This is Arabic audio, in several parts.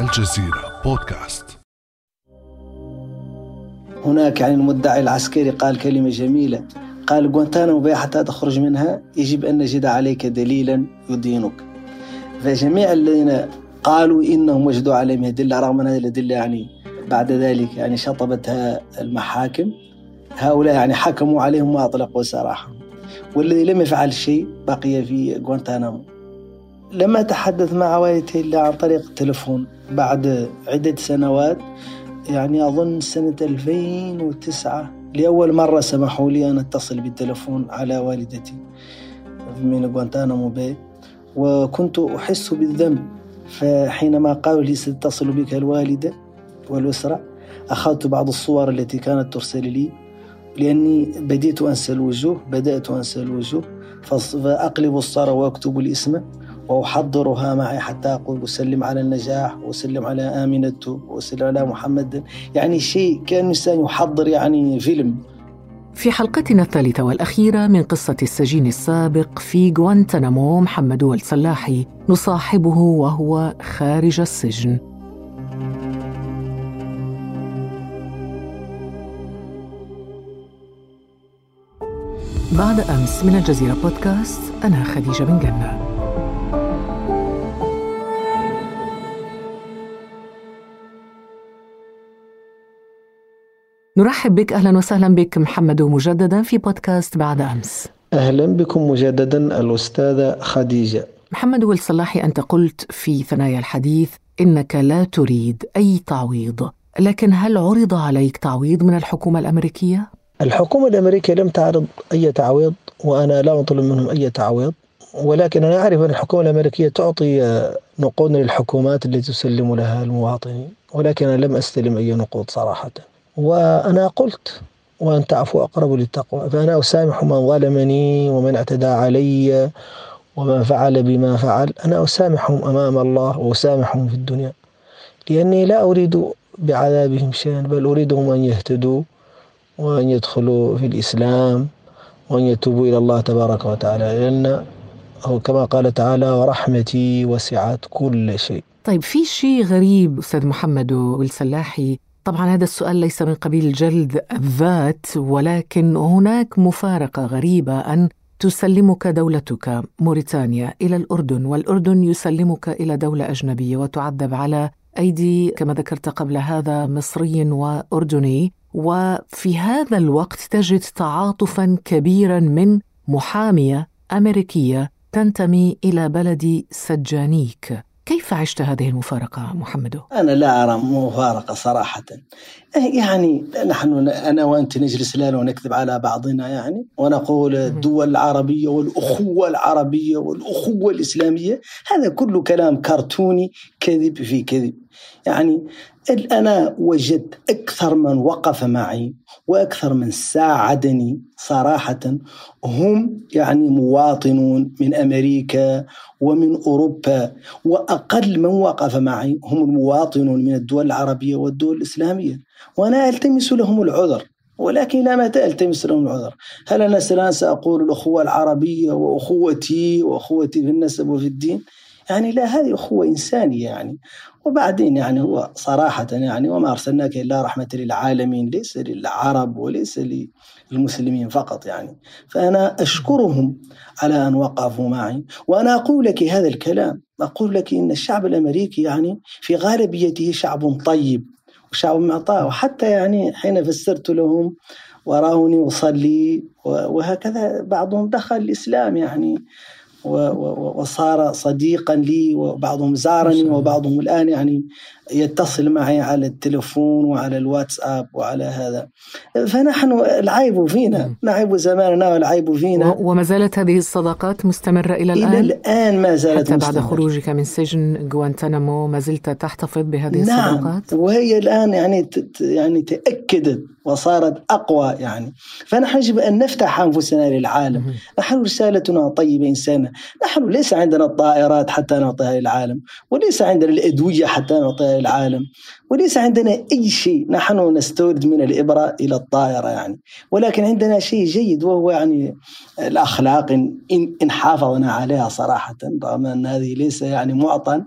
الجزيرة بودكاست. هناك يعني المدعي العسكري قال كلمة جميلة قال غوانتانامو بي حتى تخرج منها يجب أن نجد عليك دليلا يدينك. فجميع الذين قالوا إنهم وجدوا عليهم أدلة رغم أن هذه الأدلة يعني بعد ذلك يعني شطبتها المحاكم هؤلاء يعني حكموا عليهم وأطلقوا سراحهم. والذي لم يفعل شيء بقي في غوانتانامو. لما أتحدث مع والدتي إلا عن طريق التلفون بعد عدة سنوات يعني أظن سنة 2009 لأول مرة سمحوا لي أن أتصل بالتلفون على والدتي من غوانتانامو باي وكنت أحس بالذنب فحينما قالوا لي ستتصل بك الوالدة والأسرة أخذت بعض الصور التي كانت ترسل لي لأني بديت أنسى الوجوه بدأت أنسى الوجوه فأقلب الصورة وأكتب الاسم. وأحضرها معي حتى أقول أسلم على النجاح وأسلم على آمنة وأسلم على محمد. يعني شيء كأن الإنسان يحضر يعني فيلم. في حلقتنا الثالثة والأخيرة من قصة السجين السابق في غوانتنامو محمد السلاحي نصاحبه وهو خارج السجن. بعد أمس من الجزيرة بودكاست أنا خديجة بن جنة. نرحب بك أهلا وسهلا بك محمد مجددا في بودكاست بعد أمس. أهلا بكم مجددا الأستاذة خديجة. محمد والصلاحي أنت قلت في ثنايا الحديث إنك لا تريد أي تعويض لكن هل عرض عليك تعويض من الحكومة الأمريكية؟ الحكومة الأمريكية لم تعرض أي تعويض وأنا لا أطلب منهم أي تعويض ولكن أنا أعرف أن الحكومة الأمريكية تعطي نقود للحكومات التي تسلم لها المواطنين ولكن أنا لم أستلم أي نقود صراحة. وأنا قلت وأن تعفو أقرب للتقوى. فأنا أسامح من ظلمني ومن اعتدى علي ومن فعل بما فعل. أنا أسامحهم أمام الله وأسامحهم في الدنيا. لأني لا أريد بعذابهم شيئا بل أريدهم أن يهتدوا وأن يدخلوا في الإسلام وأن يتوبوا إلى الله تبارك وتعالى. لأن أو كما قال تعالى ورحمتي وسعت كل شيء. طيب في شيء غريب أستاذ محمد والسلاحي طبعا هذا السؤال ليس من قبيل جلد الذات ولكن هناك مفارقة غريبة أن تسلمك دولتك موريتانيا إلى الأردن والأردن يسلمك إلى دولة أجنبية وتعذب على أيدي كما ذكرت قبل هذا مصري وأردني. وفي هذا الوقت تجد تعاطفا كبيرا من محامية أمريكية تنتمي إلى بلد سجانيك. كيف عشت هذه المفارقة محمد؟ أنا لا أرى مفارقة صراحة. يعني نحن أنا وأنت نجلس لا ونكذب على بعضنا يعني ونقول الدول العربية والأخوة العربية والأخوة الإسلامية هذا كله كلام كرتوني كذب في كذب. يعني أنا وجدت أكثر من وقف معي وأكثر من ساعدني صراحة هم يعني مواطنون من أمريكا ومن أوروبا وأقل من وقف معي هم المواطنون من الدول العربية والدول الإسلامية. وأنا ألتمس لهم العذر ولكن لا متى ألتمس لهم العذر؟ هل أنا سأقول الأخوة العربية وأخوتي وأخوتي في النسب وفي الدين؟ يعني لا هذه أخوة إنسانية يعني. وبعدين يعني هو صراحة يعني وما أرسلناك إلا رحمة للعالمين ليس للعرب وليس للمسلمين فقط يعني. فأنا أشكرهم على أن وقفوا معي. وأنا أقول لك هذا الكلام. أقول لك إن الشعب الأمريكي يعني في غالبيته شعب طيب وشعب معطاء. وحتى يعني حين فسرت لهم وروني أصلي وهكذا بعضهم دخل الإسلام يعني. وصار صديقا لي وبعضهم زارني وبعضهم الآن يعني يتصل معي على التلفون وعلى الواتساب وعلى هذا. فنحن العيب فينا نعيب زماننا والعيب فينا. وما زالت هذه الصداقات مستمرة إلى الآن؟ إلى الآن؟ ما زالت حتى بعد خروجك من سجن غوانتنامو ما زلت تحتفظ بهذه نعم. الصداقات؟ وهي الآن يعني يعني تأكدت وصارت أقوى يعني. فنحن يجب أن نفتح أنفسنا للعالم. نحن رسالتنا طيبة إنسانة. نحن ليس عندنا الطائرات حتى نعطيها للعالم وليس عندنا الأدوية حتى نعطيها للعالم وليس عندنا أي شيء نحن نستورد من الإبرة إلى الطائرة يعني. ولكن عندنا شيء جيد وهو يعني الأخلاق إن, إن حافظنا عليها صراحة رغم أن هذه ليس يعني معطى.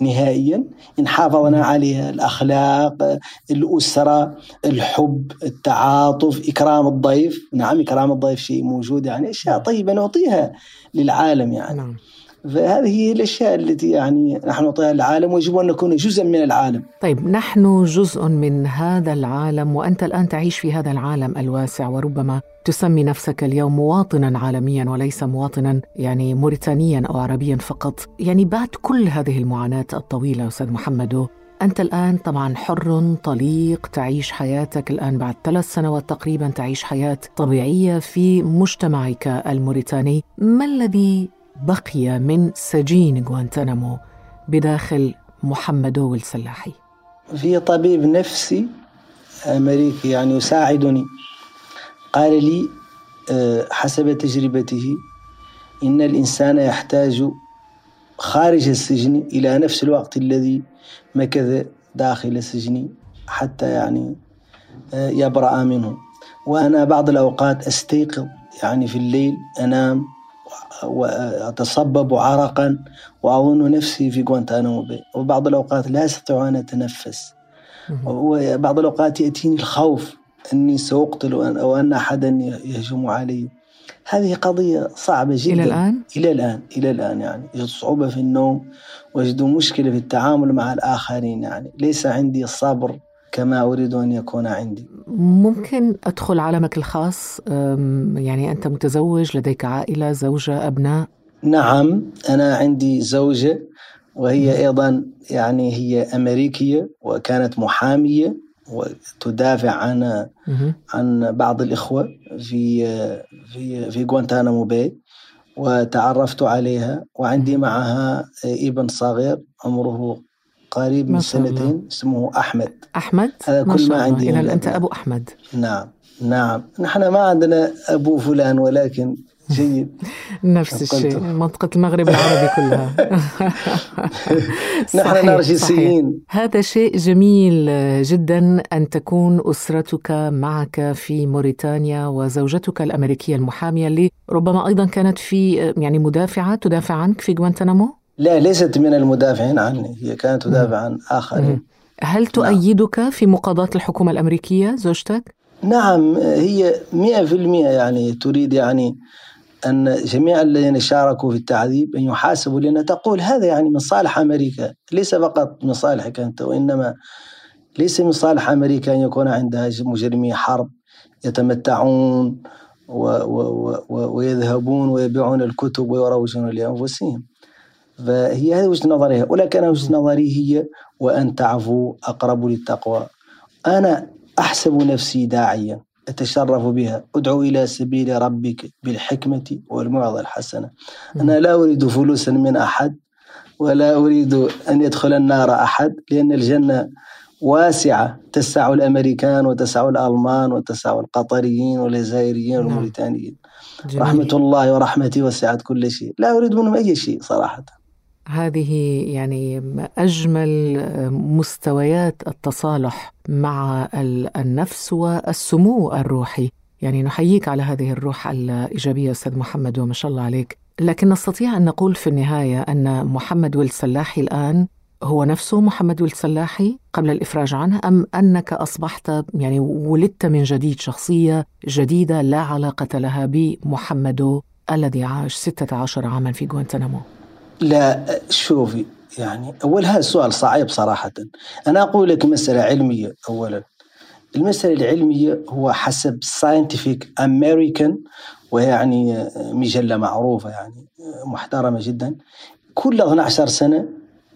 نهائيا. إن حافظنا عليها الأخلاق الأسرة الحب التعاطف إكرام الضيف. نعم إكرام الضيف شيء موجود يعني أشياء طيبة نعطيها للعالم يعني. نعم. فهذه هي الأشياء التي يعني نحن نعطيها للعالم ويجب أن نكون جزءا من العالم. طيب نحن جزء من هذا العالم وأنت الآن تعيش في هذا العالم الواسع وربما تسمي نفسك اليوم مواطنا عالميا وليس مواطنا يعني موريتانيا أو عربيا فقط، يعني بعد كل هذه المعاناة الطويلة أستاذ محمد أنت الآن طبعا حر طليق تعيش حياتك الآن بعد ثلاث سنوات تقريبا تعيش حياة طبيعية في مجتمعك الموريتاني ما الذي بقي من سجين غوانتنامو بداخل محمد السلاحي في طبيب نفسي أمريكي يعني يساعدني. قال لي آه، حسب تجربته إن الإنسان يحتاج خارج السجن إلى نفس الوقت الذي مكث داخل السجن حتى يعني آه، يبرأ منه. وأنا بعض الأوقات أستيقظ يعني في الليل أنام وأتصبب عرقا وأظن نفسي في غوانتانامو بي وبعض الأوقات لا أستطيع أن أتنفس. وبعض الأوقات يأتيني الخوف أني سأقتل أو أن أحدا يهجم علي. هذه قضية صعبة جدا. إلى الآن؟ إلى الآن. إلى الآن يعني. يجد صعوبة في النوم ويجد مشكلة في التعامل مع الآخرين يعني. ليس عندي الصبر كما أريد أن يكون عندي. ممكن أدخل عالمك الخاص يعني أنت متزوج لديك عائلة زوجة أبناء؟ نعم أنا عندي زوجة وهي أيضا يعني هي أمريكية وكانت محامية وتدافع عن عن بعض الإخوة في في في غوانتانامو باي وتعرفت عليها وعندي معها ابن صغير عمره قريب من سنتين اسمه أحمد. أحمد؟ هذا كل ما عندي إذا أنت أبو. أحمد. نعم نعم. نحن ما عندنا أبو فلان ولكن جيد. نفس الشيء. منطقة المغرب العربي كلها. نحن نرجسيين. هذا شيء جميل جدا أن تكون أسرتك معك في موريتانيا وزوجتك الأمريكية المحامية اللي ربما أيضا كانت في يعني مدافعة تدافع عنك في غوانتنامو لا ليست من المدافعين عني هي كانت تدافع عن آخرين هل نعم. تؤيدك نعم. في مقاضاة الحكومة الأمريكية زوجتك؟ نعم هي مئة في المئة يعني تريد يعني أن جميع الذين شاركوا في التعذيب أن يحاسبوا لأن تقول هذا يعني من صالح أمريكا ليس فقط من صالحك أنت وإنما ليس من صالح أمريكا أن يكون عندها مجرمي حرب يتمتعون و و و ويذهبون ويبيعون الكتب ويروجون لأنفسهم فهي هذه وجهة نظرها ولكن وجهة نظري هي وأن تعفو أقرب للتقوى. أنا أحسب نفسي داعيا أتشرف بها. أدعو إلى سبيل ربك بالحكمة والموعظة الحسنة. أنا لا أريد فلوسا من أحد ولا أريد أن يدخل النار أحد لأن الجنة واسعة. تسع الأمريكان وتسع الألمان وتسع القطريين والجزائريين نعم. والموريتانيين. رحمة الله ورحمتي وسعت كل شيء. لا أريد منهم أي شيء صراحة. هذه يعني أجمل مستويات التصالح مع النفس والسمو الروحي. يعني نحييك على هذه الروح الإيجابية أستاذ محمد وما شاء الله عليك. لكن نستطيع أن نقول في النهاية أن محمد والسلاحي الآن هو نفسه محمد والسلاحي قبل الإفراج عنه أم أنك أصبحت يعني ولدت من جديد شخصية جديدة لا علاقة لها بمحمد الذي عاش 16 عاما في غوانتنامو لا شوفي يعني أول هذا السؤال صعب صراحة. أنا أقول لك مسألة علمية أولا. المسألة العلمية هو حسب ساينتفيك أمريكان ويعني مجلة معروفة يعني محترمة جدا. كل 12 سنة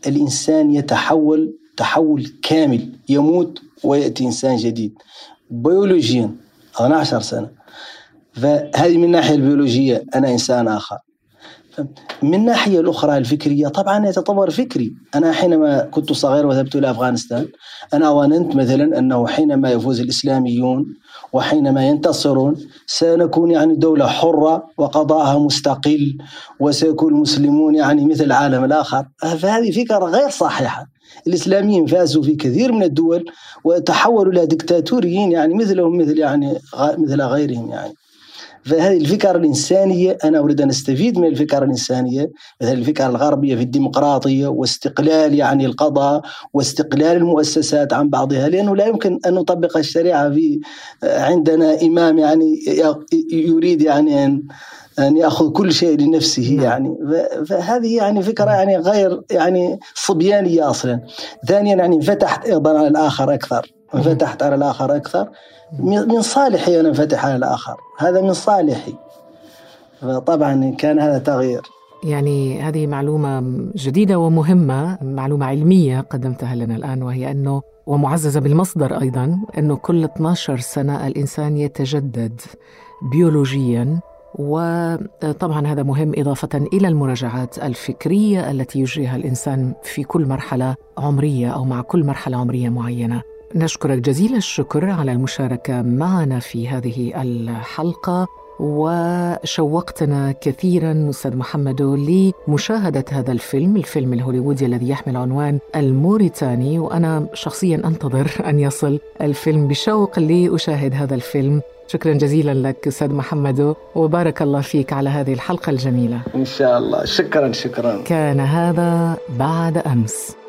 الإنسان يتحول تحول كامل يموت ويأتي إنسان جديد. بيولوجيا 12 سنة. فهذه من الناحية البيولوجية أنا إنسان آخر. من الناحية الأخرى الفكرية طبعا يتطور فكري. أنا حينما كنت صغير وذهبت إلى أفغانستان أنا ظننت مثلا أنه حينما يفوز الإسلاميون وحينما ينتصرون سنكون يعني دولة حرة وقضاءها مستقل وسيكون المسلمون يعني مثل العالم الآخر. فهذه فكرة غير صحيحة. الإسلاميين فازوا في كثير من الدول وتحولوا إلى دكتاتوريين يعني مثلهم مثل يعني مثل غيرهم يعني. فهذه الفكرة الإنسانية أنا أريد أن أستفيد من الفكرة الإنسانية. مثل الفكرة الغربية في الديمقراطية واستقلال يعني القضاء واستقلال المؤسسات عن بعضها لأنه لا يمكن أن نطبق الشريعة في عندنا إمام يعني يريد يعني أن أن يأخذ كل شيء لنفسه نعم. يعني. فهذه يعني فكرة يعني غير يعني صبيانية أصلا. ثانيا يعني انفتحت أيضا على الآخر أكثر. انفتحت على الآخر أكثر. من صالحي أن انفتح على الآخر. هذا من صالحي. فطبعا كان هذا تغيير. يعني هذه معلومة جديدة ومهمة معلومة علمية قدمتها لنا الآن وهي أنه ومعززة بالمصدر أيضا أنه كل 12 سنة الإنسان يتجدد بيولوجيا وطبعا هذا مهم إضافة إلى المراجعات الفكرية التي يجريها الإنسان في كل مرحلة عمرية أو مع كل مرحلة عمرية معينة. نشكرك جزيل الشكر على المشاركة معنا في هذه الحلقة. وشوقتنا كثيرا أستاذ محمد لمشاهده هذا الفيلم، الفيلم الهوليوودي الذي يحمل عنوان الموريتاني وأنا شخصيا أنتظر أن يصل الفيلم بشوق لأشاهد هذا الفيلم. شكرا جزيلا لك أستاذ محمد وبارك الله فيك على هذه الحلقة الجميلة. إن شاء الله، شكرا شكرا. كان هذا بعد أمس.